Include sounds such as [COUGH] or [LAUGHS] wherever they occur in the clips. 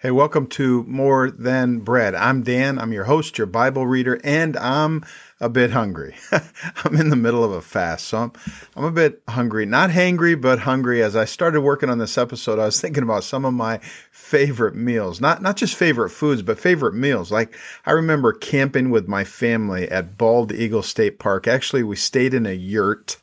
Hey, welcome to More Than Bread. I'm Dan. I'm your host, your Bible reader, and I'm a bit hungry. [LAUGHS] I'm in the middle of a fast, so I'm, I'm a bit hungry. Not hangry, but hungry. As I started working on this episode, I was thinking about some of my favorite meals. Not, not just favorite foods, but favorite meals. Like I remember camping with my family at Bald Eagle State Park. Actually, we stayed in a yurt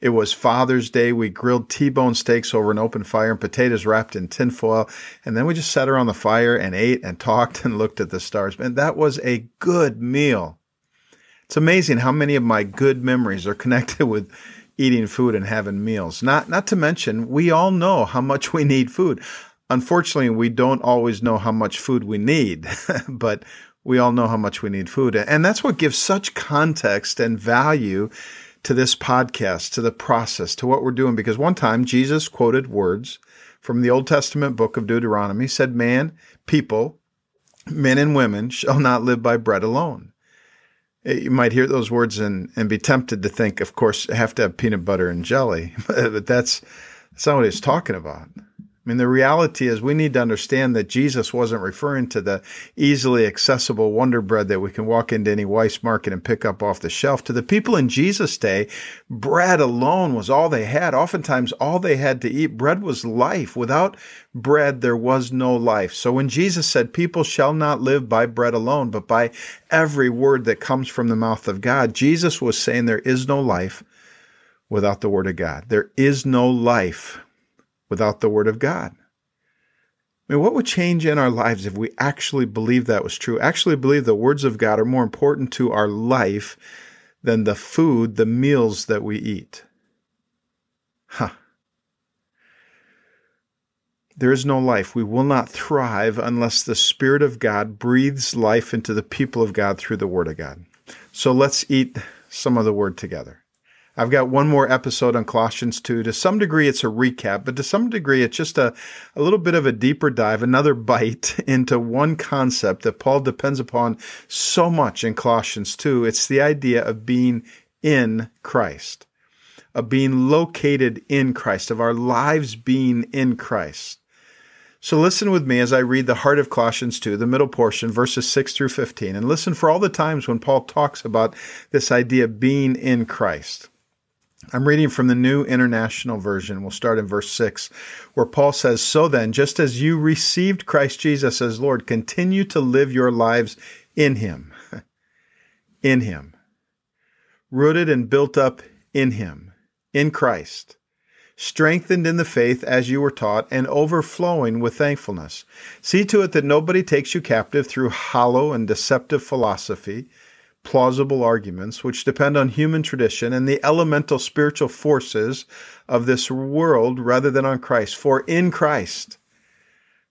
it was Father's Day. We grilled T-bone steaks over an open fire and potatoes wrapped in tinfoil. And then we just sat around the fire and ate and [LAUGHS] talked and looked at the stars. And that was a good meal. It's amazing how many of my good memories are [LAUGHS] connected with eating food and having meals. Not, not to mention, we all know how much we need food. Unfortunately, we don't always know how much food we need, [LAUGHS] but we all know how much we need food. And that's what gives such context and value to this podcast, to the process, to what we're doing. Because one time Jesus quoted words from the Old Testament book of Deuteronomy, said, Man, people, men and women shall not live by bread alone. Eh, you might hear those words and, and be tempted to think, of course, I have to have peanut butter and jelly, [LAUGHS] but that's, that's not what he's talking about. I mean, the reality is we need to understand that Jesus wasn't referring to the easily accessible Wonder Bread that we can walk into any Weis market and pick up off the shelf. To the people in Jesus' day, bread alone was all they had. Oftentimes, all they had to eat. Bread was life. Without bread, there was no life. So when Jesus said, people shall not live by bread alone, but by every word that comes from the mouth of God, Jesus was saying there is no life without the word of God. There is no life without the Word of God. I mean, what would change in our lives if we actually believed that was true? Actually believe the words of God are more important to our life than the food, the meals that we eat. Huh. There is no life. We will not thrive unless the Spirit of God breathes life into the people of God through the Word of God. So let's eat some of the Word together. I've got one more episode on Colossians 2. To some degree, it's a recap, but to some degree, it's just a, a little bit of a deeper dive, another bite [LAUGHS] into one concept that Paul depends upon so much in Colossians 2. It's the idea of being in Christ, of being located in Christ, of our lives being in Christ. So listen with me as I read the heart of Colossians 2, the middle portion, verses 6 through 15, and listen for all the times when Paul talks about this idea of being in Christ. I'm reading from the New International Version. We'll start in verse 6, where Paul says, So then, just as you received Christ Jesus as Lord, continue to live your lives in Him. [LAUGHS] in Him. Rooted and built up in Him, in Christ. Strengthened in the faith as you were taught, and overflowing with thankfulness. See to it that nobody takes you captive through hollow and deceptive philosophy plausible arguments which depend on human tradition and the elemental spiritual forces of this world rather than on Christ. For in Christ,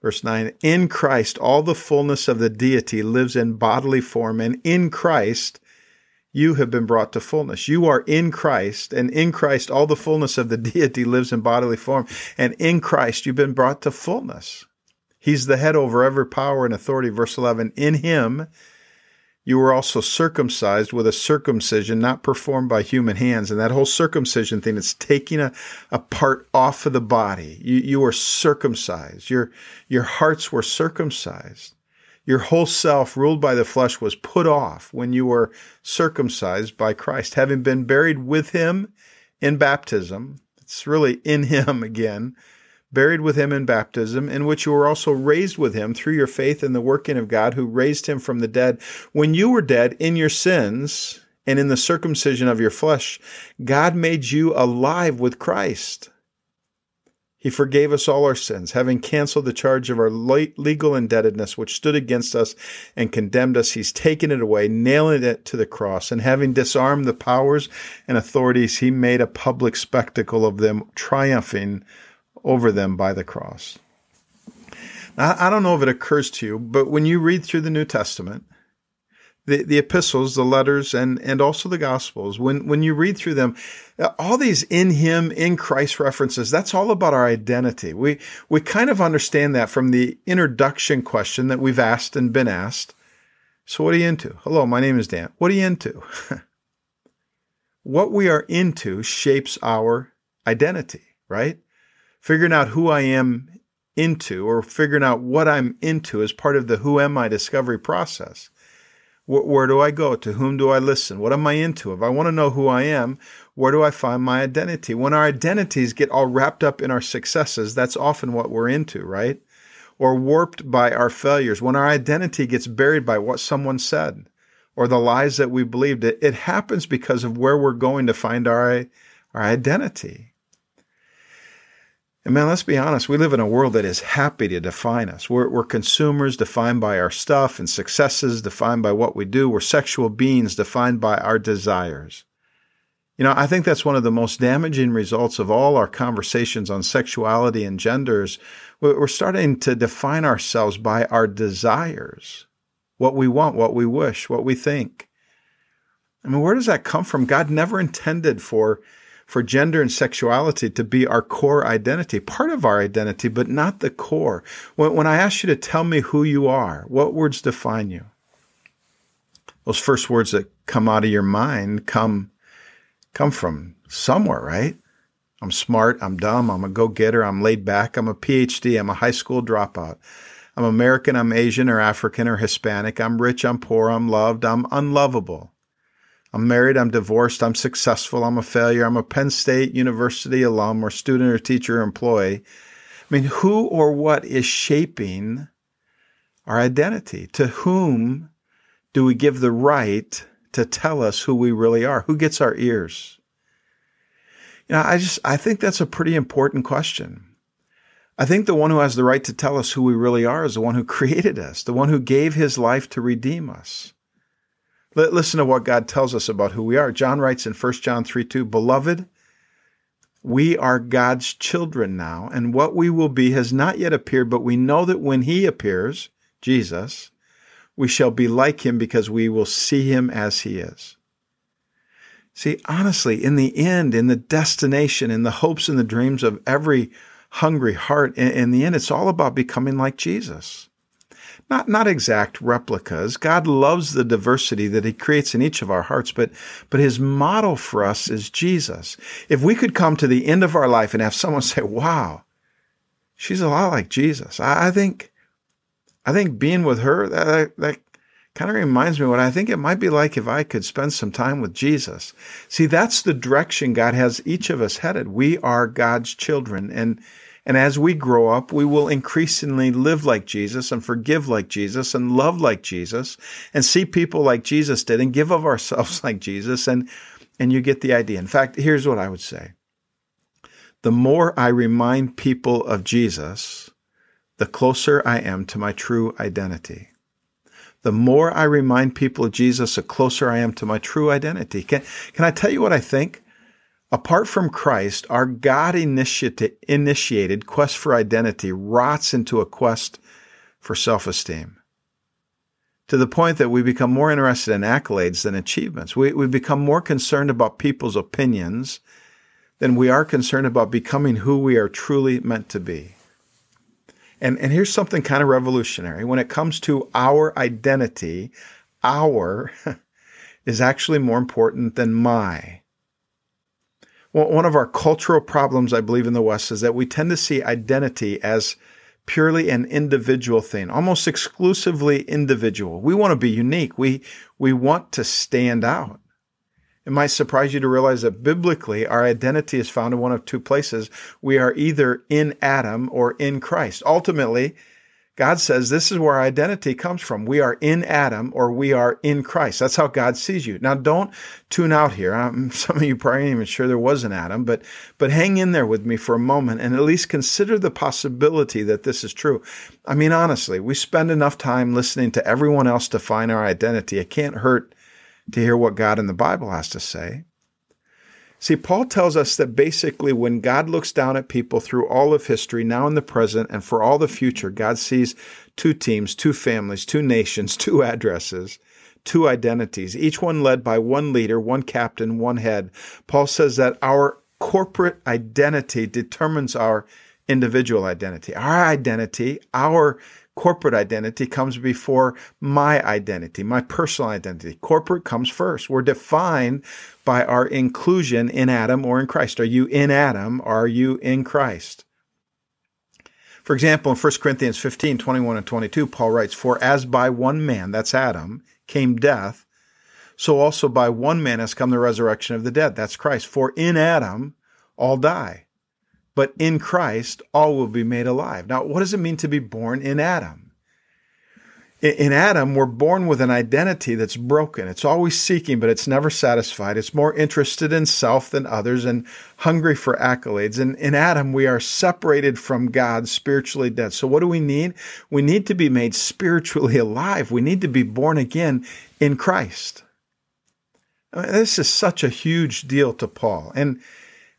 verse 9, in Christ all the fullness of the deity lives in bodily form, and in Christ you have been brought to fullness. You are in Christ, and in Christ all the fullness of the [LAUGHS] deity lives in bodily form, and in Christ you've been brought to fullness. He's the head over every power and authority. Verse 11, in him you were also circumcised with a circumcision not performed by human hands. And that whole circumcision thing, it's taking a, a part off of the body. You, you were circumcised. Your, your hearts were circumcised. Your whole self, ruled by the flesh, was put off when you were circumcised by Christ, having been buried with him in baptism. It's really in him [LAUGHS] again buried with him in baptism, in which you were also raised with him through your faith in the working of God who raised him from the dead. When you were dead in your sins and in the circumcision of your flesh, God made you alive with Christ. He forgave us all our sins, having canceled the charge of our legal indebtedness which stood against us and condemned us. He's taken it away, nailing it to the cross, and having disarmed the powers and authorities, he made a public spectacle of them, triumphing over them by the cross. Now, I don't know if it occurs to you, but when you read through the New Testament, the, the epistles, the letters, and, and also the gospels, when, when you read through them, all these in him, in Christ references, that's all about our identity. We, we kind of understand that from the introduction question that we've asked and been asked. So what are you into? Hello, my name is Dan. What are you into? [LAUGHS] what we are into shapes our identity, right? Figuring out who I am into or figuring out what I'm into as part of the who am I discovery process. Where, where do I go? To whom do I listen? What am I into? If I want to know who I am, where do I find my identity? When our identities get all wrapped up in our successes, that's often what we're into, right? Or warped by our failures. When our identity gets buried by what someone said or the lies that we believed, it, it happens because of where we're going to find our, our identity. And man, let's be honest, we live in a world that is happy to define us. We're, we're, consumers defined by our stuff and successes defined by what we do. We're sexual beings defined by our desires. You know, I think that's one of the most damaging results of all our conversations on sexuality and genders. We're starting to define ourselves by our desires, what we want, what we wish, what we think. I mean, where does that come from? God never intended for for gender and sexuality to be our core identity, part of our identity, but not the core. When, when I ask you to tell me who you are, what words define you? Those first words that come out of your mind come come from somewhere, right? I'm smart, I'm dumb, I'm a go-getter, I'm laid back, I'm a PhD, I'm a high school dropout. I'm American, I'm Asian or African or Hispanic, I'm rich, I'm poor, I'm loved, I'm unlovable. I'm married, I'm divorced, I'm successful, I'm a failure, I'm a Penn State University alum or student or teacher or employee. I mean, who or what is shaping our identity? To whom do we give the right to tell us who we really are? Who gets our ears? You know, I just, I think that's a pretty important question. I think the one who has the right to tell us who we really are is the one who [LAUGHS] created us, the one who gave his life to redeem us. Listen to what God tells us about who we are. John writes in 1 John 3 2, Beloved, we are God's children now, and what we will be has not yet appeared, but we know that when he appears, Jesus, we shall be like him because we will see him as he is. See, honestly, in the end, in the destination, in the hopes and the dreams of every hungry heart, in, the end, it's all about becoming like Jesus not not exact replicas. God loves the diversity that he creates in each of our hearts, but but his model for us is Jesus. If we could come to the end of our life and have someone [LAUGHS] say, "Wow, she's a lot like Jesus," I, I think I think being with her that, that, that kind of reminds me what I think it might be like if I could spend some time with Jesus. See, that's the direction God has each of us headed. We are God's children and and as we grow up, we will increasingly live like Jesus and forgive like Jesus and love like Jesus and see people like Jesus did and give of [LAUGHS] ourselves like Jesus. And, and you get the idea. In fact, here's what I would say. The more I remind people of Jesus, the closer I am to my true identity. The more I remind people of Jesus, the closer I am to my true identity. Can, can I tell you what I think? Apart from Christ, our God initiated quest for identity rots into a quest for self esteem to the point that we become more interested in accolades than achievements. We, we become more concerned about people's opinions than we are concerned about becoming who we are truly meant to be. And, and here's something kind of revolutionary. When it comes to our identity, our [LAUGHS] is actually more important than my one of our cultural problems, I believe, in the West is that we tend to see identity as purely an individual thing, almost exclusively individual. We want to be unique. We, we want to stand out. It might surprise you to realize that biblically, our identity is found in one of two places. We are either in Adam or in Christ. Ultimately, God says this is where our identity comes from. We are in Adam or we are in Christ. That's how God sees you. Now, don't tune out here. Um, [LAUGHS] some of you probably even sure there was an Adam, but, but hang in there with me for a moment and at least consider the possibility that this is true. I mean, honestly, we spend enough time listening to everyone else define our identity. It can't hurt to hear what God in the Bible has to say. See, Paul tells us that basically when God looks down at people through all of history, now in the present, and for all the future, God sees two teams, two families, two nations, [LAUGHS] two addresses, two identities, each one led by one leader, one captain, one head. Paul says that our corporate identity determines our individual identity. Our identity, our corporate identity comes before my identity, my personal identity. Corporate comes first. We're defined by our inclusion in Adam or in Christ. Are you in Adam? Are you in Christ? For example, in 1 Corinthians 15, 21 and 22, Paul writes, For as by one man, that's Adam, came death, so also by one man has come the resurrection of the dead, that's Christ. For in Adam all die, but in Christ all will be made alive. Now, what does it mean to be born in Adam? in Adam, we're born with an identity that's broken. It's always seeking, but it's never satisfied. It's more interested in self than others and hungry for accolades. And in Adam, we are separated from God, spiritually dead. So what do we need? We need to be made spiritually alive. We need to be born again in Christ. I mean, this is such a huge deal to Paul. And,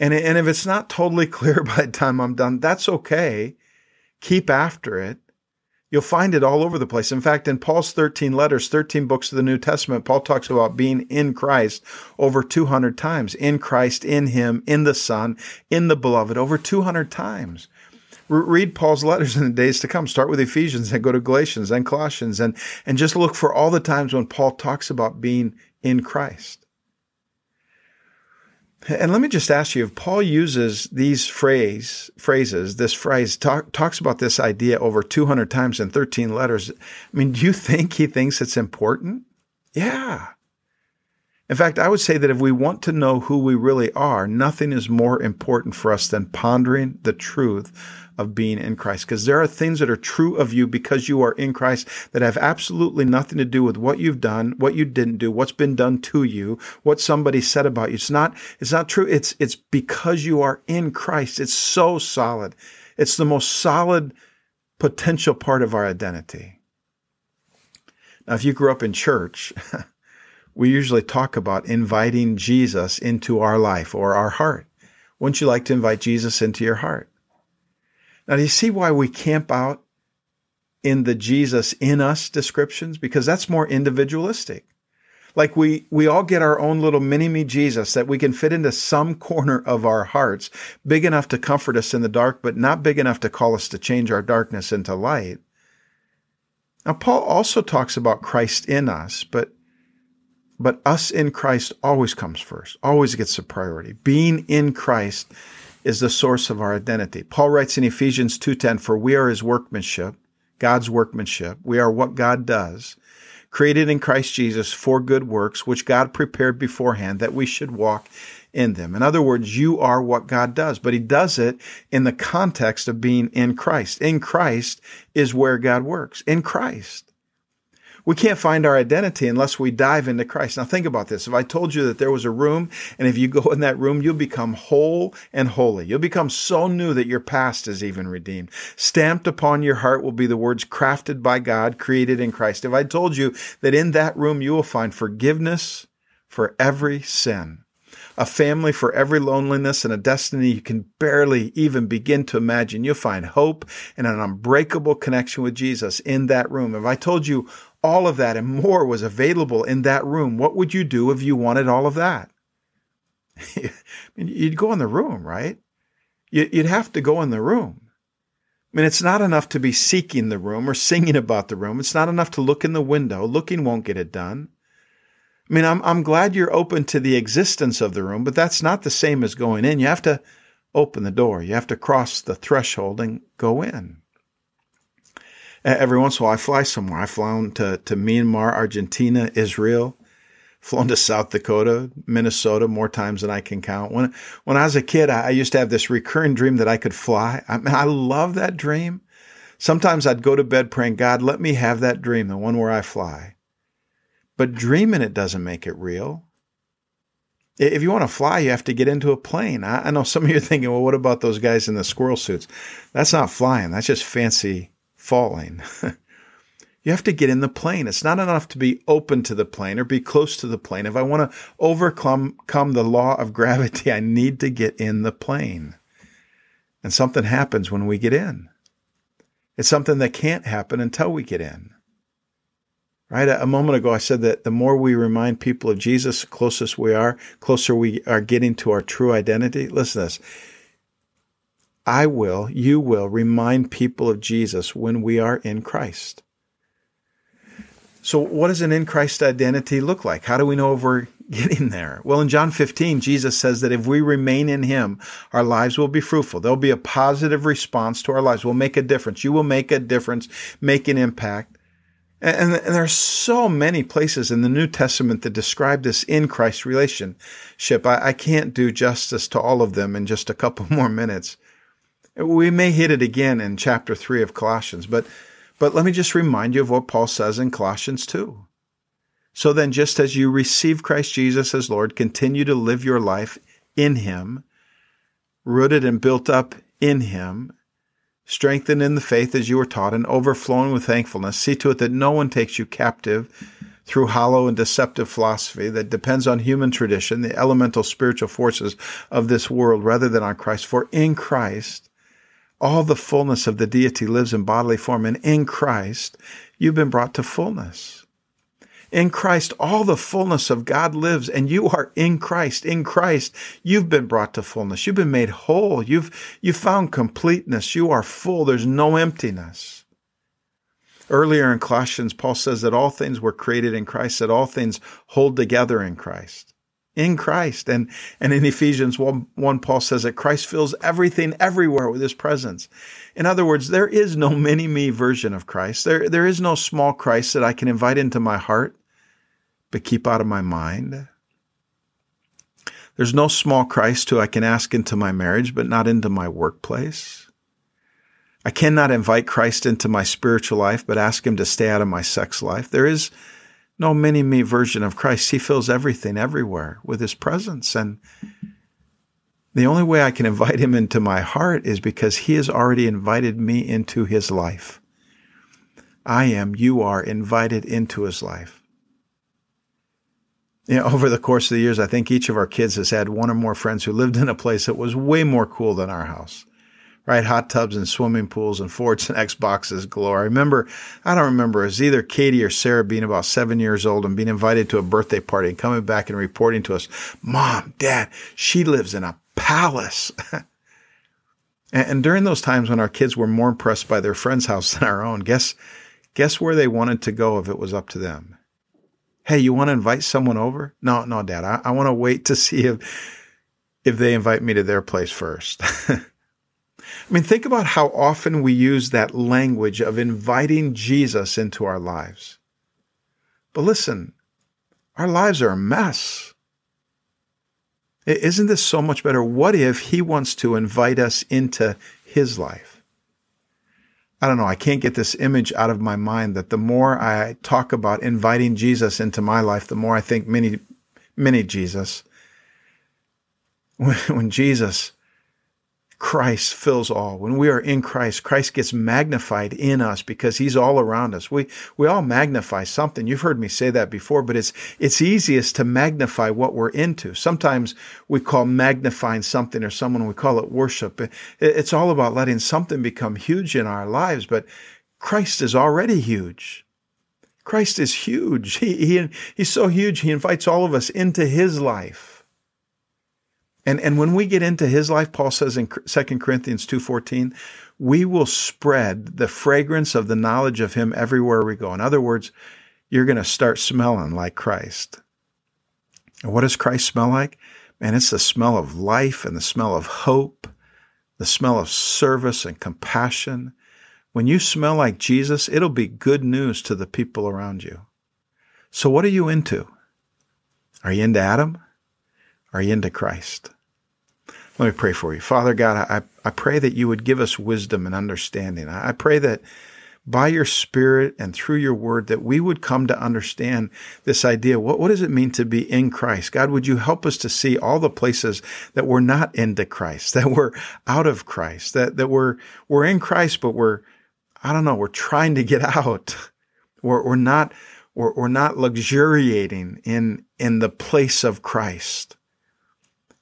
and, and if it's not totally [LAUGHS] clear by the time I'm done, that's okay. Keep after it You'll find it all over the place. In fact, in Paul's 13 letters, 13 books of the New Testament, Paul talks about being in Christ over 200 times. In Christ, in Him, in the Son, in the Beloved, over 200 times. Read Paul's letters [LAUGHS] in the days to come. Start with Ephesians and go to Galatians and Colossians and, and just look for all the times when Paul talks about being in Christ. And let me just ask you if Paul uses these phrase phrases, this phrase talk, talks about this idea over 200 times in 13 letters. I mean, do you think he thinks it's important? Yeah. In fact, I would say that if we want to know who we really are, nothing is more important for us than pondering the truth of being in Christ. Because there are things that are true of you because you are in Christ that have absolutely nothing to do with what you've done, what you didn't do, what's been done to you, what somebody said about you. It's not, it's not true. It's, it's because you are in Christ. It's so solid. It's the most solid potential part of our identity. Now, if you grew up in church, [LAUGHS] we usually talk about inviting Jesus into our life or our heart. Wouldn't you like to invite Jesus into your heart? Now, do you see why we camp out in the Jesus in us descriptions? Because that's more individualistic. Like we, we all get our own little mini me Jesus that we can fit into some corner of our hearts, big enough to comfort us in the dark, but not big enough to call us to change our darkness into light. Now, Paul also talks about Christ in us, but but us in Christ always comes first, always gets the priority. Being in Christ is the source of our identity. Paul writes in Ephesians 2:10, "For we are his workmanship, God's workmanship. We are what God does, created in Christ Jesus for good works, which God prepared beforehand that we should walk in them." In other words, you are what God does, but he does it in the context of being in Christ. In Christ is where God works. In Christ. We can't find our identity unless we dive into Christ. Now think about this. If I told you that there was a room and if you go in that room, you'll become whole and holy. You'll become so new that your past is even redeemed. Stamped upon your heart will be the words crafted by God, created in Christ. If I told you that in that room you will find forgiveness for every sin, a family for every loneliness and a destiny you can barely even begin to imagine. You'll find hope and an unbreakable connection with Jesus in that room. If I told you all of that and more was available in that room, what would you do if you wanted all of that? [LAUGHS] You'd go in the room, right? You'd have to go in the room. I mean, it's not enough to be seeking the room or singing about the room. It's not enough to look in the window. Looking won't get it done. I mean, I'm, I'm glad you're open to the existence of the room, but that's not the same as going in. You have to open the door. You have to cross the threshold and go in every once in a while I fly somewhere. I've flown to, to Myanmar, Argentina, Israel, flown to South Dakota, Minnesota more times than I can count. When when I was a kid, I, I used to have this recurring dream that I could fly. I mean, I love that dream. Sometimes I'd go to bed praying, God, let me have that dream, the one where I fly. But dreaming it doesn't make it real. If you want to fly, you have to get into a plane. I, know some of you are thinking, well, what about those guys in the squirrel suits? That's not flying. That's just fancy falling. [LAUGHS] you have to get in the plane. It's not enough to be open to the plane or be close to the plane. If I want to overcome the law of gravity, I need to get in the plane. And something happens when we get in. It's something that can't happen until we get in. Right? A moment ago, I said that the more we remind people of Jesus, the closest we are, closer we are getting to our true identity. Listen to this. I will, you will remind people of Jesus when we are in Christ. So, what does an in Christ identity look like? How do we know if we're [LAUGHS] getting there? Well, in John 15, Jesus says that if we remain in him, our lives will be fruitful. There'll be a positive response to our lives. We'll make a difference. You will make a difference, make an impact. And, and there are so many places in the New Testament that describe this in Christ relationship. I, I can't do justice to all of them in just a couple [LAUGHS] more minutes. We may hit it again in chapter 3 of Colossians, but, but let me just remind you of what Paul says in Colossians 2. So then, just as you receive Christ Jesus as Lord, continue to live your life in Him, rooted and built up in Him, strengthened in the faith as you were taught, and overflowing with thankfulness. See to it that no one takes you captive through hollow and deceptive philosophy that depends on human tradition, the elemental spiritual forces of this world, rather than on Christ. For in Christ, all the fullness of the deity lives in bodily form, and in Christ, you've been brought to fullness. In Christ, all the fullness of God lives, and you are in Christ. In Christ, you've been brought to fullness. You've been made whole. You've, you've found completeness. You are full. There's no emptiness. Earlier in Colossians, Paul says that all things were created in Christ, that all things hold together in Christ. In Christ. And, and in Ephesians 1, 1, Paul says that Christ fills everything everywhere with his presence. In other words, there is no mini me version of Christ. There, there is no small Christ that I can invite into my heart but keep out of my mind. There's no small Christ who I can ask into my marriage, but not into my workplace. I cannot invite Christ into my spiritual life, but ask him to stay out of my sex life. There is no mini me version of Christ. He fills everything everywhere with his presence. And the only way I can invite him into my heart is because he has already invited me into his life. I am, you are invited into his life you [LAUGHS] know, over the course of the years, I think each of our kids has had one or more friends who lived in a place that was way more cool than our house. Right? Hot tubs and swimming pools and forts and [LAUGHS] Xboxes galore. I remember, I don't remember, it was either Katie or Sarah being about seven years old and being invited to a birthday party and coming back and reporting to us, Mom, Dad, she lives in a palace. [LAUGHS] and, during those times when our kids were more impressed by their friend's house than our own, guess, guess where they wanted to go if it was up to them? Hey, you want to invite someone over? No, no, dad. I, I want to wait to [LAUGHS] see if, if they invite me to their place first. [LAUGHS] I mean, think about how often we use that language of inviting Jesus into our lives. But listen, our lives are a mess. Isn't this so much better? What if he wants to invite us into his life? I don't know, I can't get this image out of my mind that the more I talk about inviting Jesus into my life, the more I think many, many Jesus. [LAUGHS] When, when Jesus Christ fills all. When we are in Christ, Christ gets magnified in us because he's all around us. We, we all magnify something. You've heard me say that before, but it's, it's easiest to magnify what we're into. Sometimes we call magnifying something or someone, we call it worship. It's all about letting something become huge in our lives, but Christ is already huge. Christ is huge. [LAUGHS] He, he, he's so huge, he invites all of us into his life. And, and when we get into his life, Paul says in 2 Corinthians 2.14, we will spread the fragrance of the knowledge of him everywhere we go. In other words, you're going to start smelling like Christ. And what does Christ smell like? Man, it's the smell of life and the smell of hope, the smell of service and compassion. When you smell like Jesus, it'll be good news to the people around you. So what are you into? Are you into Adam? Are you into Christ? Let me pray for you. Father God, I, I pray that you would give us wisdom and understanding. I pray that by your spirit and through your word that we would come to understand this idea. What, what does it mean to be in Christ? God, would you help us to see all the places that we're not into Christ, [LAUGHS] that we're out of Christ, that, that we're, we're in Christ, but we're, I don't know, we're trying to get [LAUGHS] out. We're, we're not, we're, we're not luxuriating in, in the place of Christ.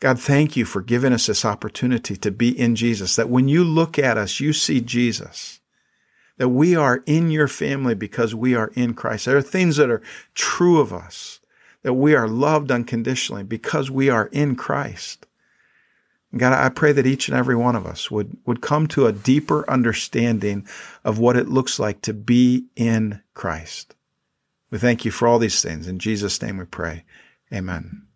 God, thank you for giving us this opportunity to be in Jesus, that when you look at us, you see Jesus, that we are in your family because we are in Christ. There are things that are true of us, that we are loved unconditionally because we are in Christ. God, I pray that each and every one of us would, would come to a deeper understanding of what it looks like to be in Christ. We thank you for all these things. In Jesus' name we pray. Amen.